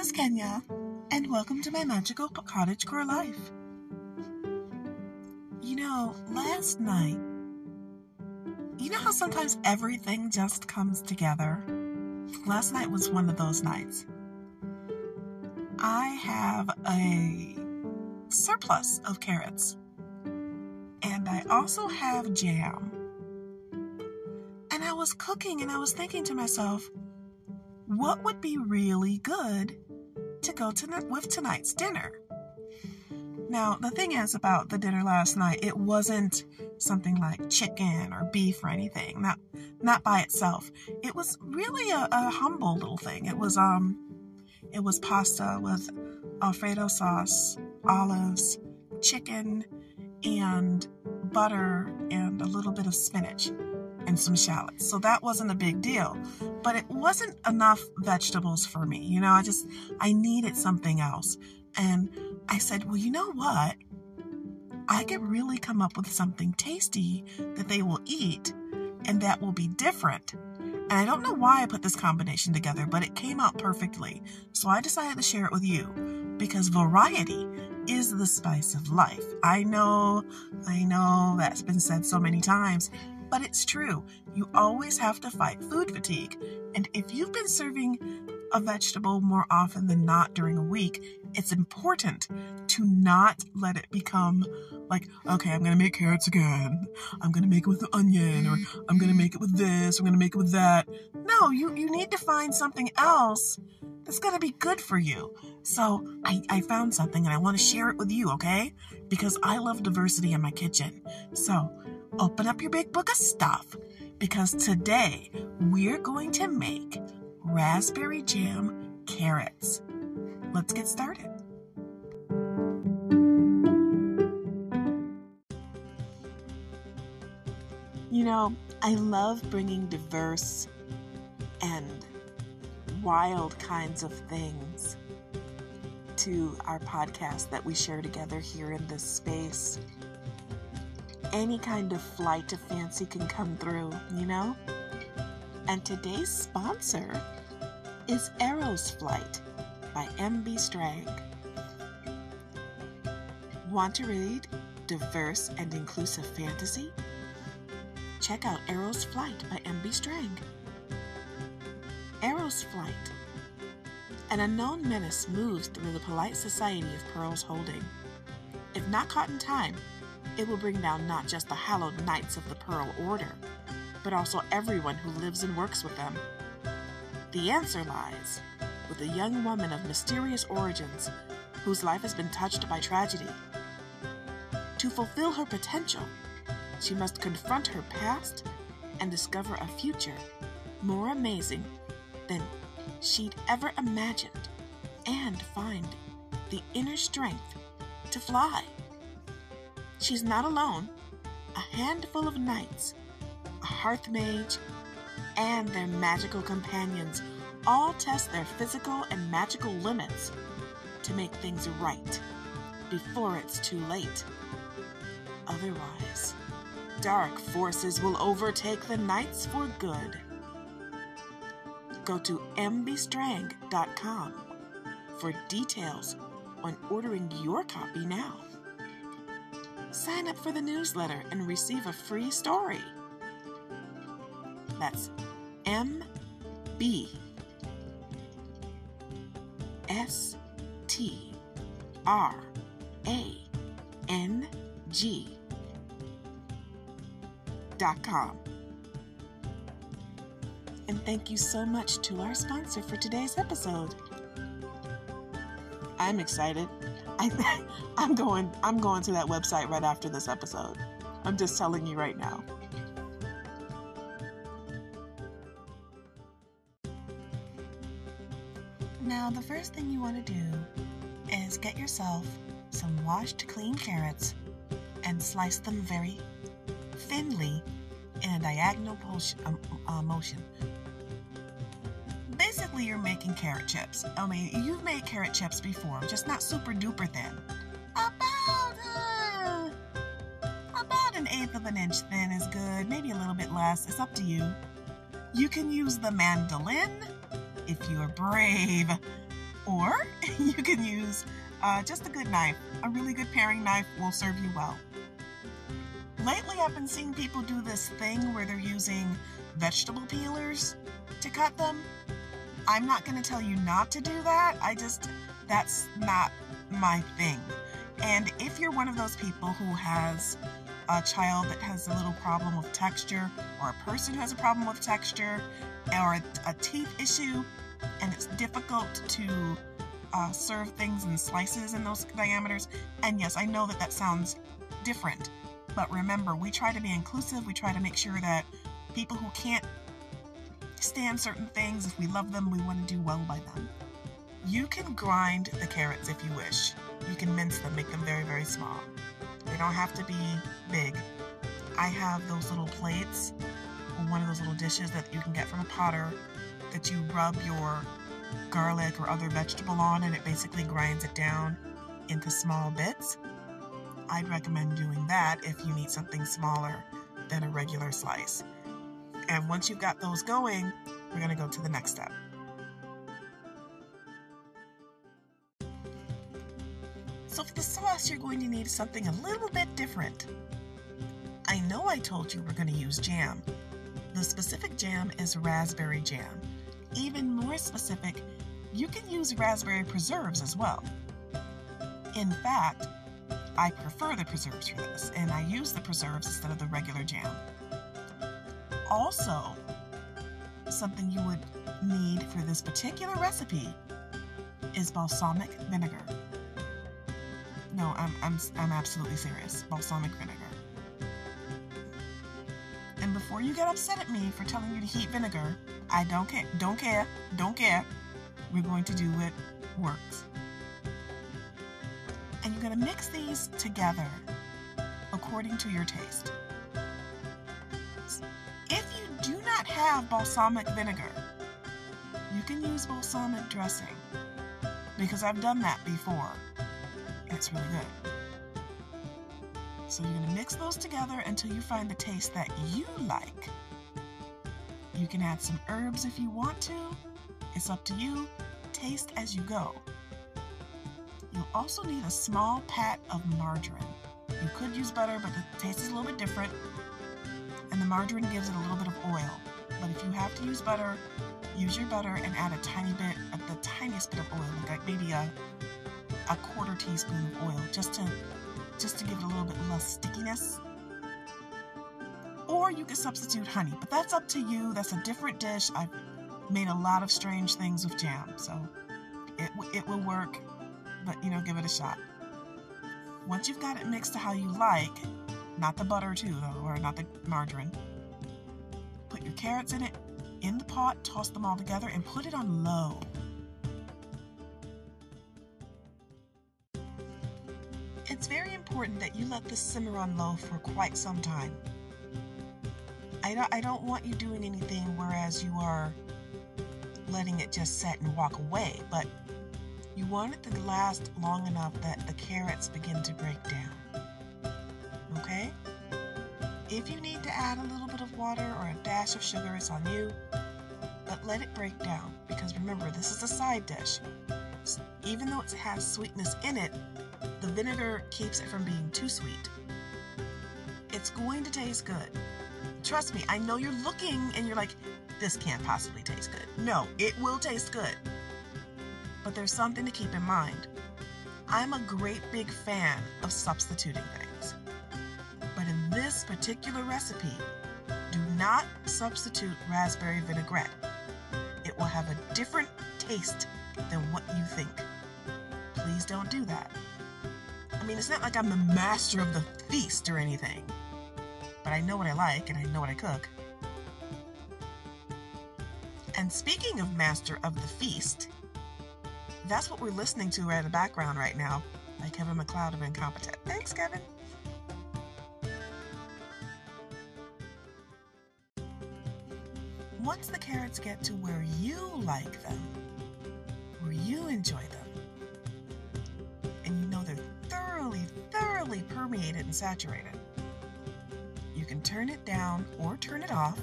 is Kenya, and welcome to my magical cottage core life. You know, last night, you know how sometimes everything just comes together? Last night was one of those nights. I have a surplus of carrots, and I also have jam. And I was cooking and I was thinking to myself, what would be really good to go to with tonight's dinner? Now, the thing is about the dinner last night, it wasn't something like chicken or beef or anything. Not not by itself. It was really a, a humble little thing. It was um it was pasta with alfredo sauce, olives, chicken, and butter and a little bit of spinach and some shallots. So that wasn't a big deal. But it wasn't enough vegetables for me. You know, I just, I needed something else. And I said, well, you know what? I could really come up with something tasty that they will eat and that will be different. And I don't know why I put this combination together, but it came out perfectly. So I decided to share it with you because variety is the spice of life. I know, I know that's been said so many times, but it's true. You always have to fight food fatigue. And if you've been serving a vegetable more often than not during a week, it's important to not let it become like, okay, I'm gonna make carrots again. I'm gonna make it with the onion, or I'm gonna make it with this, I'm gonna make it with that. No, you, you need to find something else that's gonna be good for you. So I, I found something and I wanna share it with you, okay? Because I love diversity in my kitchen. So open up your big book of stuff because today we're going to make raspberry jam carrots. Let's get started. You know, I love bringing diverse and wild kinds of things to our podcast that we share together here in this space any kind of flight of fancy can come through, you know? And today's sponsor is Arrows Flight by M.B. Strang. Want to read diverse and inclusive fantasy? Check out Arrows Flight by M.B. Strang. Arrows Flight. An unknown menace moves through the polite society of Pearl's Holding. If not caught in time, it will bring down not just the hallowed knights of the Pearl Order, but also everyone who lives and works with them. The answer lies with a young woman of mysterious origins whose life has been touched by tragedy. To fulfill her potential, she must confront her past and discover a future more amazing than she'd ever imagined and find the inner strength to fly. She's not alone. A handful of knights, a hearth mage, and their magical companions all test their physical and magical limits to make things right before it's too late. Otherwise, dark forces will overtake the knights for good. Go to mbstrang.com for details on ordering your copy now sign up for the newsletter and receive a free story. That's M B S T R A N G dot com. And thank you so much to our sponsor for today's episode. I'm excited. I, I'm going. I'm going to that website right after this episode. I'm just telling you right now. Now, the first thing you want to do is get yourself some washed clean carrots and slice them very thinly in a diagonal um, uh, motion basically you're making carrot chips. I mean, you've made carrot chips before, just not super duper thin. About uh, about an eighth of an inch thin is good, maybe a little bit less. It's up to you. You can use the mandolin if you're brave. Or you can use uh, just a good knife. A really good paring knife will serve you well. Lately, I've been seeing people do this thing where they're using vegetable peelers to cut them. I'm not going to tell you not to do that. I just, that's not my thing. And if you're one of those people who has a child that has a little problem with texture, or a person who has a problem with texture, or a, teeth issue, and it's difficult to uh, serve things in slices in those diameters. And yes, I know that that sounds different, but remember, we try to be inclusive. We try to make sure that people who can't stand certain things, if we love them, we want to do well by them. You can grind the carrots if you wish. You can mince them, make them very, very small. They don't have to be big. I have those little plates, or one of those little dishes that you can get from a potter that you rub your garlic or other vegetable on and it basically grinds it down into small bits. I'd recommend doing that if you need something smaller than a regular slice. And once you've got those going, we're going to go to the next step. So for the sauce, you're going to need something a little bit different. I know I told you we're going to use jam. The specific jam is raspberry jam. Even more specific, you can use raspberry preserves as well. In fact, I prefer the preserves for this, and I use the preserves instead of the regular jam. Also, something you would need for this particular recipe is balsamic vinegar. No, I'm, I'm, I'm absolutely serious. Balsamic vinegar. And before you get upset at me for telling you to heat vinegar, I don't care, don't care, don't care. We're going to do what works. And you're going to mix these together according to your taste. Not have balsamic vinegar, you can use balsamic dressing because I've done that before it's really good. So you're going to mix those together until you find the taste that you like. You can add some herbs if you want to. It's up to you. Taste as you go. You'll also need a small pat of margarine. You could use butter, but the taste is a little bit different. And the margarine gives it a little bit of oil. But if you have to use butter, use your butter and add a tiny bit, of the tiniest bit of oil, like maybe a a quarter teaspoon of oil just to just to give it a little bit less stickiness. Or you could substitute honey, but that's up to you. That's a different dish. I've made a lot of strange things with jam, so it, it will work, but you know, give it a shot. Once you've got it mixed to how you like, not the butter too though, or not the margarine, your carrots in it, in the pot, toss them all together, and put it on low. It's very important that you let this simmer on low for quite some time. I don't, I don't want you doing anything whereas you are letting it just set and walk away, but you want it to last long enough that the carrots begin to break down. Okay? If you need to add a little bit of water or a dash of sugar, it's on you, but let it break down because remember, this is a side dish. Even though it has sweetness in it, the vinegar keeps it from being too sweet. It's going to taste good. Trust me, I know you're looking and you're like, this can't possibly taste good. No, it will taste good. But there's something to keep in mind. I'm a great big fan of substituting things. This particular recipe, do not substitute raspberry vinaigrette. It will have a different taste than what you think. Please don't do that. I mean, it's not like I'm the master of the feast or anything, but I know what I like and I know what I cook. And speaking of master of the feast, that's what we're listening to right in the background right now by Kevin MacLeod of Incompetech. Thanks, Kevin. Once the carrots get to where you like them, where you enjoy them, and you know they're thoroughly, thoroughly permeated and saturated. You can turn it down or turn it off.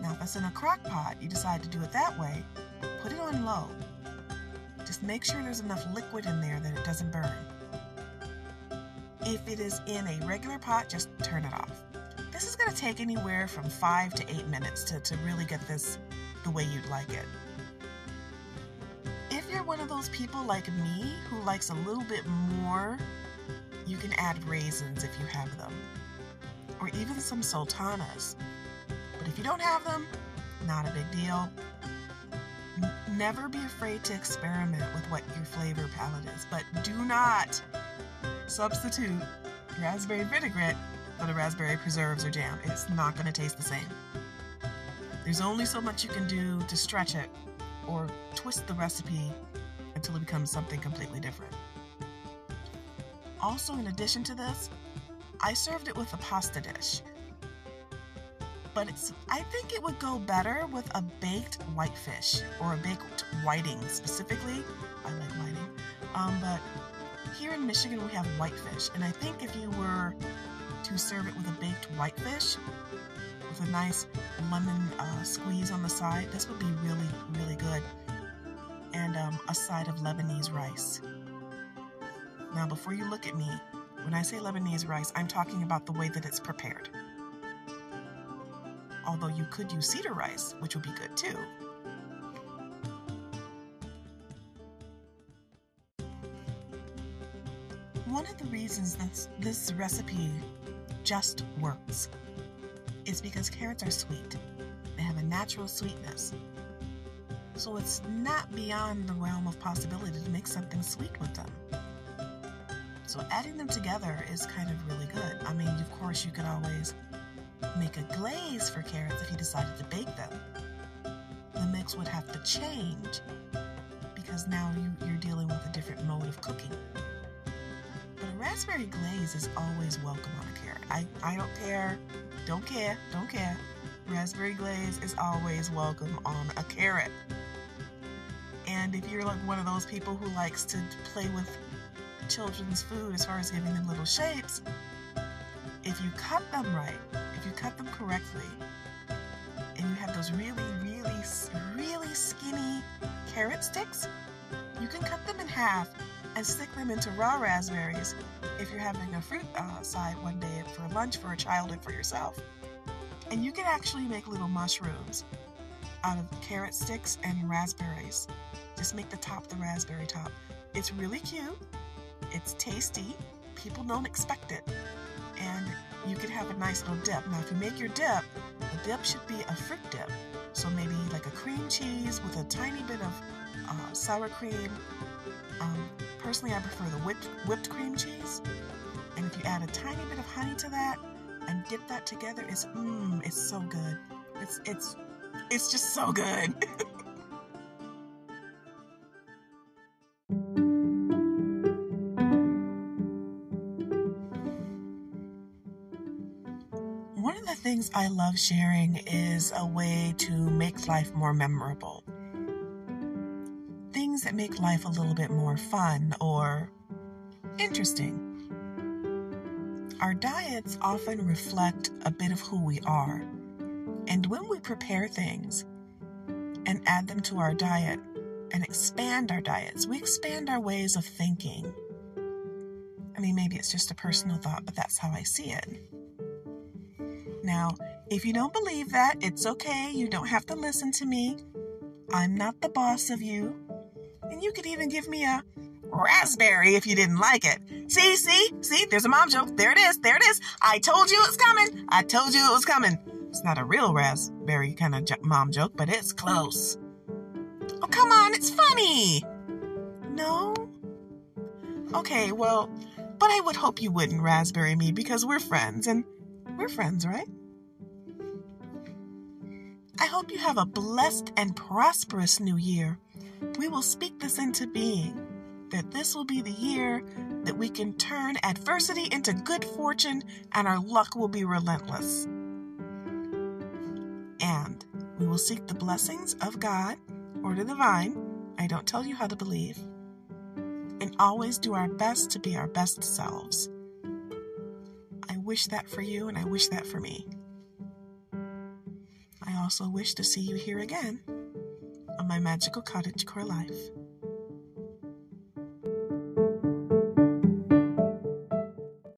Now, if it's in a crock pot, you decide to do it that way, put it on low. Just make sure there's enough liquid in there that it doesn't burn. If it is in a regular pot, just turn it off. This is going to take anywhere from five to eight minutes to, to really get this the way you'd like it. If you're one of those people like me who likes a little bit more, you can add raisins if you have them, or even some sultanas. But if you don't have them, not a big deal. Never be afraid to experiment with what your flavor palette is, but do not substitute raspberry vinaigrette for the raspberry preserves or jam. It's not going to taste the same. There's only so much you can do to stretch it or twist the recipe until it becomes something completely different. Also, in addition to this, I served it with a pasta dish. But it's I think it would go better with a baked whitefish or a baked whiting specifically. I like whiting. Um, but here in Michigan we have whitefish, and I think if you were to serve it with a baked whitefish with a nice lemon uh, squeeze on the side, this would be really, really good. And um, a side of Lebanese rice. Now, before you look at me, when I say Lebanese rice, I'm talking about the way that it's prepared. Although you could use cedar rice, which would be good too. One of the reasons that this recipe just works is because carrots are sweet. They have a natural sweetness. So it's not beyond the realm of possibility to make something sweet with them. So adding them together is kind of really good. I mean, of course, you could always make a glaze for carrots if you decided to bake them. The mix would have to change because now you, you're dealing with a different mode of cooking. Raspberry glaze is always welcome on a carrot. I, I don't care, don't care, don't care. Raspberry glaze is always welcome on a carrot. And if you're like one of those people who likes to play with children's food as far as giving them little shapes, if you cut them right, if you cut them correctly, and you have those really, really, really skinny carrot sticks, you can cut them in half and stick them into raw raspberries if you're having a fruit uh, side one day for lunch for a child and for yourself. And you can actually make little mushrooms out of carrot sticks and raspberries. Just make the top the raspberry top. It's really cute. It's tasty. People don't expect it. And you can have a nice little dip. Now, if you make your dip, the dip should be a fruit dip. So maybe like a cream cheese with a tiny bit of uh, sour cream. Um, personally, I prefer the whipped, whipped cream cheese. And if you add a tiny bit of honey to that and dip that together, it's mmm, it's so good. It's it's it's just so good. things I love sharing is a way to make life more memorable. Things that make life a little bit more fun or interesting. Our diets often reflect a bit of who we are. And when we prepare things and add them to our diet and expand our diets, we expand our ways of thinking. I mean, maybe it's just a personal thought, but that's how I see it. Now, if you don't believe that, it's okay. You don't have to listen to me. I'm not the boss of you. And you could even give me a raspberry if you didn't like it. See, see, see, there's a mom joke. There it is, there it is. I told you it was coming. I told you it was coming. It's not a real raspberry kind of mom joke, but it's close. Oh, come on, it's funny. No? Okay, well, but I would hope you wouldn't raspberry me because we're friends and we're friends, right? I hope you have a blessed and prosperous new year. We will speak this into being that this will be the year that we can turn adversity into good fortune and our luck will be relentless. And we will seek the blessings of God or the divine. I don't tell you how to believe. And always do our best to be our best selves. Wish that for you and I wish that for me. I also wish to see you here again on my magical cottage core life.